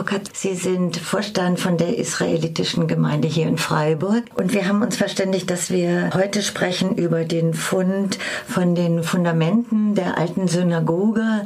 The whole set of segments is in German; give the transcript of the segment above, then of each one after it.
Katz, Sie sind Vorstand von der israelitischen Gemeinde hier in Freiburg. Und wir haben uns verständigt, dass wir heute sprechen über den Fund von den Fundamenten der alten Synagoge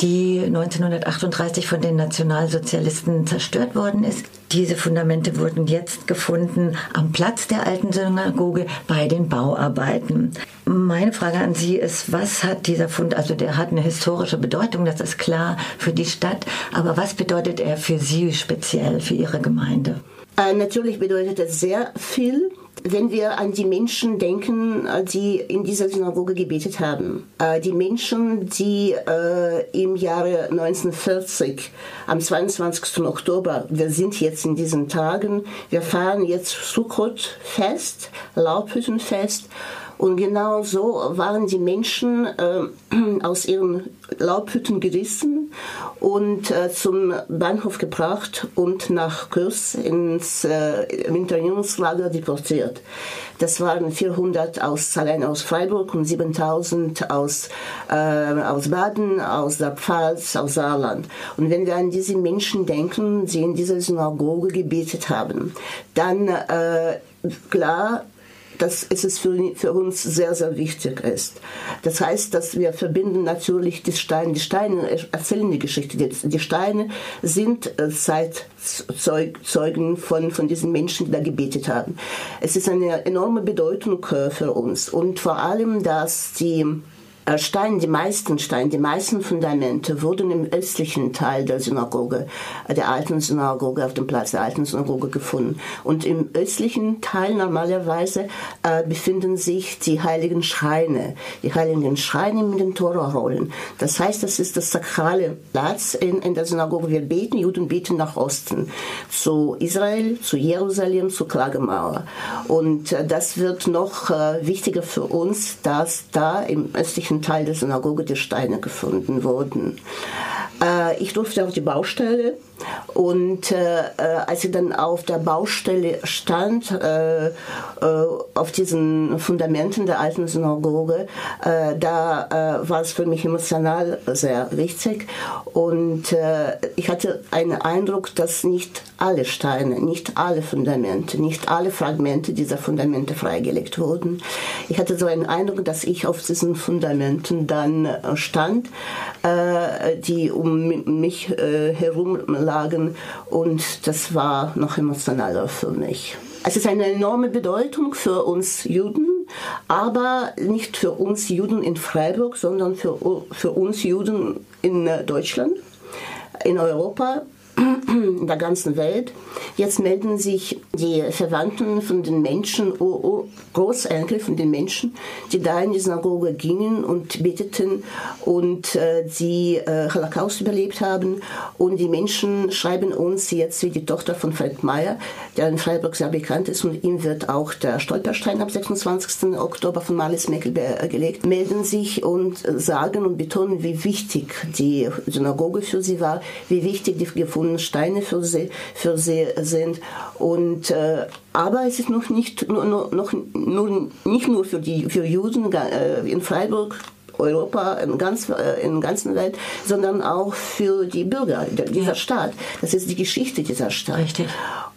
die 1938 von den Nationalsozialisten zerstört worden ist. Diese Fundamente wurden jetzt gefunden am Platz der alten Synagoge bei den Bauarbeiten. Meine Frage an Sie ist, was hat dieser Fund, also der hat eine historische Bedeutung, das ist klar für die Stadt, aber was bedeutet er für Sie speziell, für Ihre Gemeinde? Äh, natürlich bedeutet es sehr viel wenn wir an die Menschen denken, äh, die in dieser Synagoge gebetet haben. Äh, die Menschen, die äh, im Jahre 1940, am 22. Oktober, wir sind jetzt in diesen Tagen, wir fahren jetzt Sukkot-Fest, Laubhüttenfest und genau so waren die Menschen äh, aus ihren Laubhütten gerissen und äh, zum Bahnhof gebracht und nach Kurs ins äh, Internierungslager deportiert. Das waren 400 aus, allein aus Freiburg und 7000 aus, äh, aus Baden, aus der Pfalz, aus Saarland. Und wenn wir an diese Menschen denken, die in dieser Synagoge gebetet haben, dann äh, klar dass es für, für uns sehr, sehr wichtig ist. Das heißt, dass wir verbinden natürlich die Steine. Die Steine erzählen die Geschichte. Die Steine sind äh, Zeitzeugen von, von diesen Menschen, die da gebetet haben. Es ist eine enorme Bedeutung äh, für uns. Und vor allem, dass die äh, Steine, die meisten Steine, die meisten Fundamente wurden im östlichen Teil der Synagoge, äh, der alten Synagoge, auf dem Platz der alten Synagoge gefunden. Und im östlichen Teil normalerweise äh, befinden sich die heiligen Schreine, die heiligen Schreine mit den Torarollen. Das heißt, das ist das sakrale Platz in, in der Synagoge. Wir beten, Juden beten nach Osten, zu Israel, zu Jerusalem, zur Klagemauer. Und äh, das wird noch äh, wichtiger für uns, dass da im östlichen Teil der Synagoge die Steine gefunden wurden. Äh, ich durfte auf die Baustelle und äh, äh, als ich dann auf der Baustelle stand, äh, äh, auf diesen Fundamenten der alten Synagoge, äh, da war es für mich emotional sehr wichtig. Und ich hatte einen Eindruck, dass nicht alle Steine, nicht alle Fundamente, nicht alle Fragmente dieser Fundamente freigelegt wurden. Ich hatte so einen Eindruck, dass ich auf diesen Fundamenten dann stand, die um mich herum lagen und das war noch emotionaler für mich. Es ist eine enorme Bedeutung für uns Juden, aber nicht für uns Juden in Freiburg, sondern für, für uns Juden in Deutschland, in Europa in der ganzen Welt. Jetzt melden sich die Verwandten von den Menschen, Großenkel von den Menschen, die da in die Synagoge gingen und beteten und äh, die äh, Holocaust überlebt haben. Und die Menschen schreiben uns jetzt wie die Tochter von Frank Meyer, der in Freiburg sehr bekannt ist und ihm wird auch der Stolperstein am 26. Oktober von Marlis Meckel gelegt, melden sich und sagen und betonen, wie wichtig die Synagoge für sie war, wie wichtig die gefundenen Steine für sie, für sie sind. Und, äh, aber es ist noch nicht, nur, noch, nur, nicht nur für die für Juden äh, in Freiburg Europa, in, ganz, äh, in ganzen Welt, sondern auch für die Bürger dieser ja. Stadt. Das ist die Geschichte dieser Stadt. Richtig.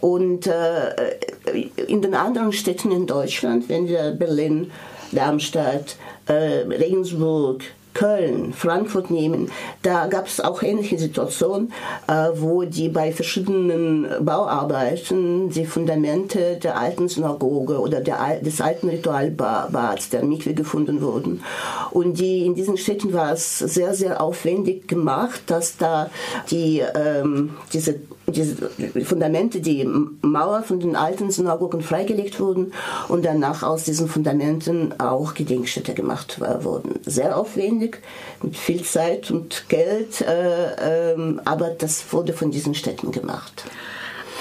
Und äh, in den anderen Städten in Deutschland, wenn wir Berlin, Darmstadt, äh, Regensburg, Köln, Frankfurt nehmen, da gab es auch ähnliche Situationen, äh, wo die bei verschiedenen Bauarbeiten die Fundamente der alten Synagoge oder der, des alten Ritualbads, der Mikwe, gefunden wurden. Und die, in diesen Städten war es sehr, sehr aufwendig gemacht, dass da die, ähm, diese die Fundamente, die Mauer von den alten Synagogen freigelegt wurden und danach aus diesen Fundamenten auch Gedenkstätte gemacht wurden. Sehr aufwendig, mit viel Zeit und Geld, äh, äh, aber das wurde von diesen Städten gemacht.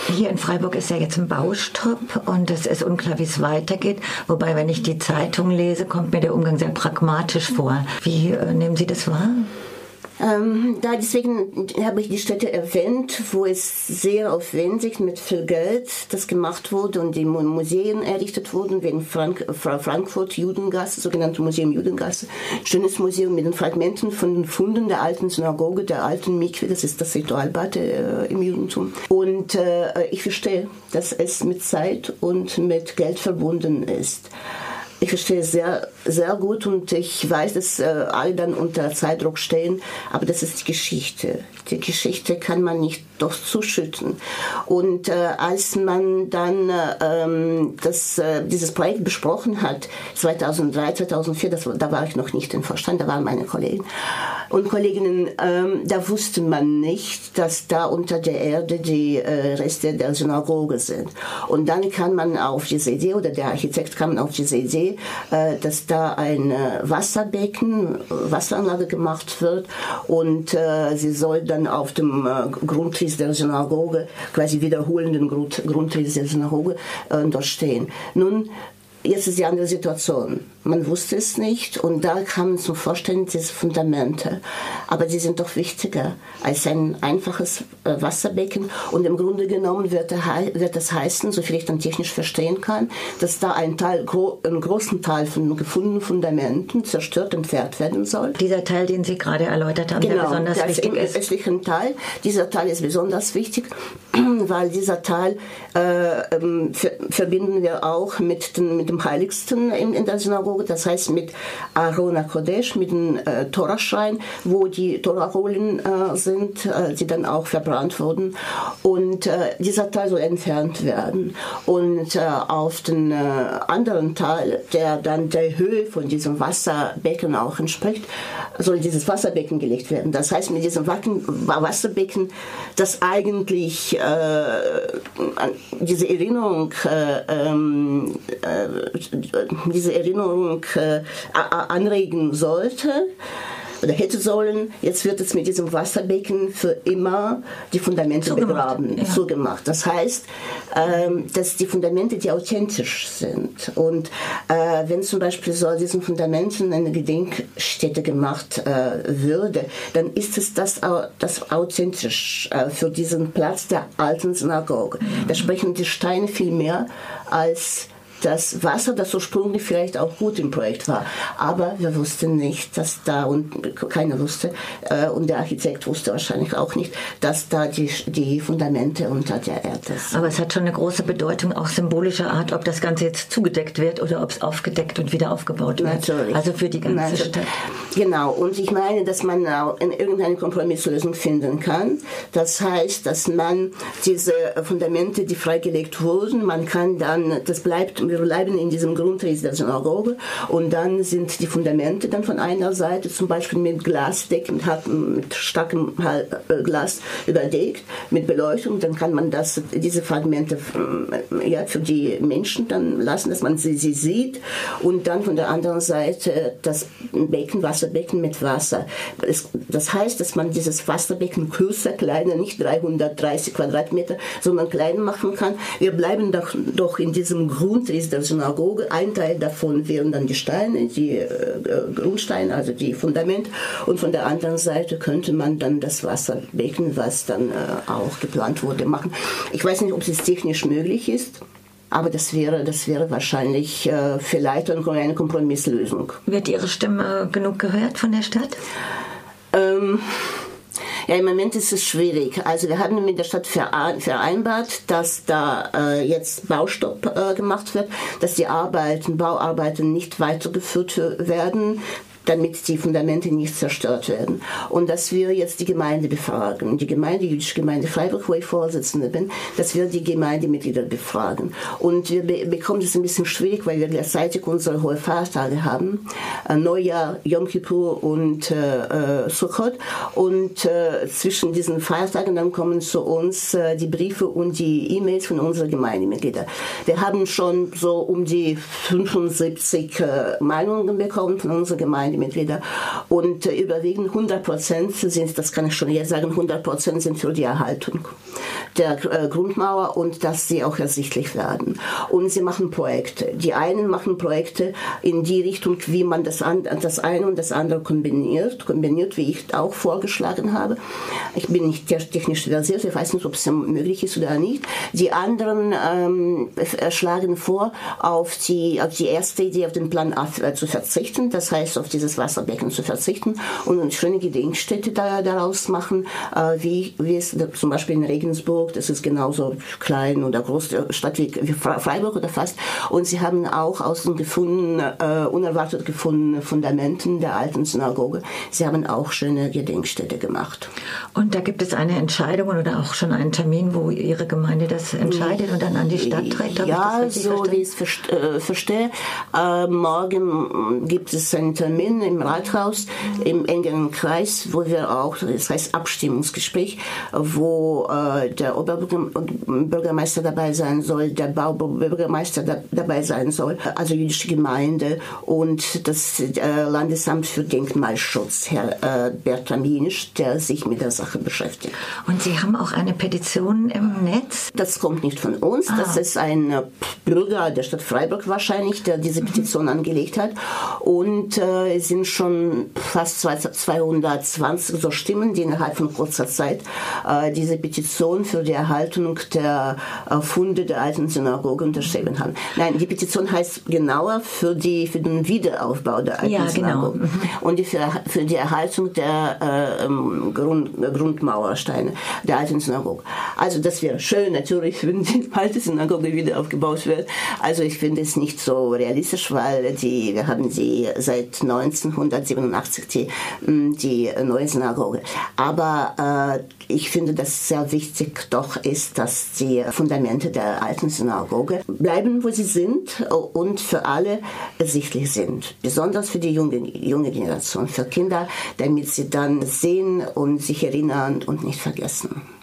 Hier in Freiburg ist ja jetzt ein Baustopp und es ist unklar, wie es weitergeht. Wobei, wenn ich die Zeitung lese, kommt mir der Umgang sehr pragmatisch vor. Wie äh, nehmen Sie das wahr? Ähm, da deswegen habe ich die Städte erwähnt, wo es sehr aufwendig mit viel Geld das gemacht wurde und die Museen errichtet wurden, in Frank Frankfurt Judengasse, sogenannte Museum Judengasse, schönes Museum mit den Fragmenten von den Funden der alten Synagoge, der alten Mikve, das ist das Ritualbad äh, im Judentum. Und äh, ich verstehe, dass es mit Zeit und mit Geld verbunden ist. Ich verstehe sehr, sehr gut und ich weiß, dass äh, alle dann unter Zeitdruck stehen, aber das ist die Geschichte. Die Geschichte kann man nicht doch zuschütten. Und äh, als man dann äh, ähm, das, äh, dieses Projekt besprochen hat, 2003, 2004, das, da war ich noch nicht im Vorstand, da waren meine Kollegen und Kolleginnen, ähm, da wusste man nicht, dass da unter der Erde die äh, Reste der Synagoge sind. Und dann kann man auf diese Idee, oder der Architekt kam auf diese Idee, äh, dass da ein äh, Wasserbecken, Wasseranlage gemacht wird und äh, sie soll dann auf dem äh, Grundriss der Synagoge, quasi wiederholenden Grund, Grundriss der Synagoge, äh, dort stehen. Nun, jetzt ist die andere Situation. Man wusste es nicht und da kamen zum Verständnis diese Fundamente. Aber die sind doch wichtiger als ein einfaches äh, Wasserbecken. Und im Grunde genommen wird, das heißen, so viel ich dann technisch verstehen kann, dass da ein Teil, einen großen Teil von gefundenen Fundamenten zerstört, entfernt werden soll. Dieser Teil, den Sie gerade erläutert haben, genau, der besonders der wichtig ist. östlichen Teil. Dieser Teil ist besonders wichtig, weil dieser Teil äh, ähm, verbinden wir auch mit, den, mit dem Heiligsten in, in der Synagoge Synagoge, das heißt mit Arona Kodesh, mit dem äh, Toraschrein, wo die Torarollen äh, sind, äh, die dann auch verbrannt wurden. Und äh, dieser Teil soll entfernt werden. Und äh, auf den äh, anderen Teil, der dann der Höhe von diesem Wasserbecken auch entspricht, soll dieses Wasserbecken gelegt werden. Das heißt, mit diesem Wasserbecken, das eigentlich diese Erinnerung, ähm, diese Erinnerung Bewegung äh, anregen sollte oder hätte sollen. Jetzt wird es mit diesem Wasserbecken für immer die Fundamente zugemacht. begraben, ja. zugemacht. Das heißt, ähm, dass die Fundamente, die authentisch sind. Und äh, wenn zum Beispiel so diesen Fundamenten eine Gedenkstätte gemacht äh, würde, dann ist es das, das authentisch äh, für diesen Platz der alten Synagoge. Mhm. Da sprechen die Steine viel mehr als das Wasser, das ursprünglich vielleicht auch gut im Projekt war. Aber wir wussten nicht, dass da, und keiner wusste, äh, und der Architekt wusste wahrscheinlich auch nicht, dass da die, die Fundamente unter der Erde sind. Aber es hat schon eine große Bedeutung, auch symbolischer Art, ob das Ganze jetzt zugedeckt wird oder ob es aufgedeckt und wieder aufgebaut wird. Natürlich. Also für die ganze Natürlich. Stadt. Genau. Und ich meine, dass man auch in irgendeine Kompromisslösung finden kann. Das heißt, dass man diese Fundamente, die freigelegt wurden, man kann dann, das bleibt wir bleiben in diesem Grundriss der Synagoge und dann sind die Fundamente dann von einer Seite zum Beispiel mit Glasdecken, mit starkem äh, Glas überdeckt, mit Beleuchtung, dann kann man das, diese Fragmente äh, ja, für die Menschen dann lassen, dass man sie, sie sieht und dann von der anderen Seite das Becken, Wasserbecken mit Wasser. Das heißt, dass man dieses Wasserbecken kürzer, kleiner, nicht 330 Quadratmeter, sondern klein machen kann. Wir bleiben doch, doch in diesem Grundriss ist der Synagoge. Ein Teil davon wären dann die Steine, die äh, Grundsteine, also die Fundament. Und von der anderen Seite könnte man dann das Wasserbecken, was dann äh, auch geplant wurde, machen. Ich weiß nicht, ob es technisch möglich ist. Aber das wäre, das wäre wahrscheinlich äh, vielleicht eine Kompromisslösung. Wird Ihre Stimme genug gehört von der Stadt? Ähm, ja, im Moment ist es schwierig. Also wir haben mit der Stadt vereinbart, dass da äh, jetzt Baustopp äh, gemacht wird, dass die Arbeiten, Bauarbeiten nicht weitergeführt werden, damit die Fundamente nicht zerstört werden. Und dass wir jetzt die Gemeinde befragen, die Gemeinde, die jüdische Gemeinde Freiburg, wo ich Vorsitzende bin, dass wir die Gemeindemitglieder befragen. Und wir be bekommen es ein bisschen schwierig, weil wir gleichzeitig unsere hohe Feiertage haben, äh, Neujahr, Yom Kippur und äh, äh, Sukkot. Und äh, zwischen diesen Feiertagen dann kommen zu uns äh, die Briefe und die E-Mails von unseren Gemeindemitgliedern. Wir haben schon so um die 75 äh, Meinungen bekommen von unserer Gemeinde Mitglieder. Und äh, überwiegend 100 Prozent sind, das kann ich schon jetzt sagen, 100 Prozent sind für die Erhaltung. Der äh, Grundmauer und dass sie auch ersichtlich werden. Und sie machen Projekte. Die einen machen Projekte in die Richtung, wie man das, an, das eine und das andere kombiniert, kombiniert, wie ich auch vorgeschlagen habe. Ich bin nicht technisch versiert, ich weiß nicht, ob es möglich ist oder nicht. Die anderen ähm, schlagen vor, auf die, auf die erste Idee, auf den Plan A äh, zu verzichten, das heißt, auf dieses Wasserbecken zu verzichten und eine schöne Gedenkstätte da, daraus machen, äh, wie, wie es zum Beispiel in Regensburg, das ist genauso klein oder groß, Stadt wie, Freiburg oder fast. Und sie haben auch außen gefunden, äh, unerwartet gefunden, Fundamenten der alten Synagoge. Sie haben auch schöne Gedenkstätte gemacht. Und da gibt es eine Entscheidung oder auch schon einen Termin, wo Ihre Gemeinde das entscheidet und dann an die Stadt trägt? Ja, so wie ich es äh, verstehe. Äh, morgen gibt es einen Termin im Rathaus im engeren Kreis, wo wir auch, das heißt Abstimmungsgespräch, wo äh, der Oberbürgermeister dabei sein soll, der Baubürgermeister da, dabei sein soll, also jüdische Gemeinde und das äh, Landesamt für Denkmalschutz, Herr äh, Bertraminisch, der sich mit der Sache beschäftigt. Und Sie haben auch eine Petition im Netz? Das kommt nicht von uns, ah. das ist ein äh, Bürger der Stadt Freiburg wahrscheinlich, der diese Petition mhm. angelegt hat und äh, es sind schon fast 220 so Stimmen, die innerhalb von kurzer Zeit äh, diese Petition für die Erhaltung der äh, Funde der alten Synagoge unterschrieben haben. Nein, die Petition heißt genauer für, die, für den Wiederaufbau der alten ja, genau. Synagoge genau. und die für, für, die Erhaltung der äh, ähm, Grund, Grundmauersteine der alten Synagoge. Also das wäre schön natürlich, wenn die alte Synagoge wieder aufgebaut wird. Also ich finde es nicht so realistisch, weil die, wir haben sie seit 1987 die, die neue Synagoge. Aber äh, ich finde, dass sehr wichtig doch ist, dass die Fundamente der alten Synagoge bleiben, wo sie sind und für alle ersichtlich sind. Besonders für die junge, junge Generation, für Kinder, damit sie dann sehen und sich erinnern und nicht vergessen.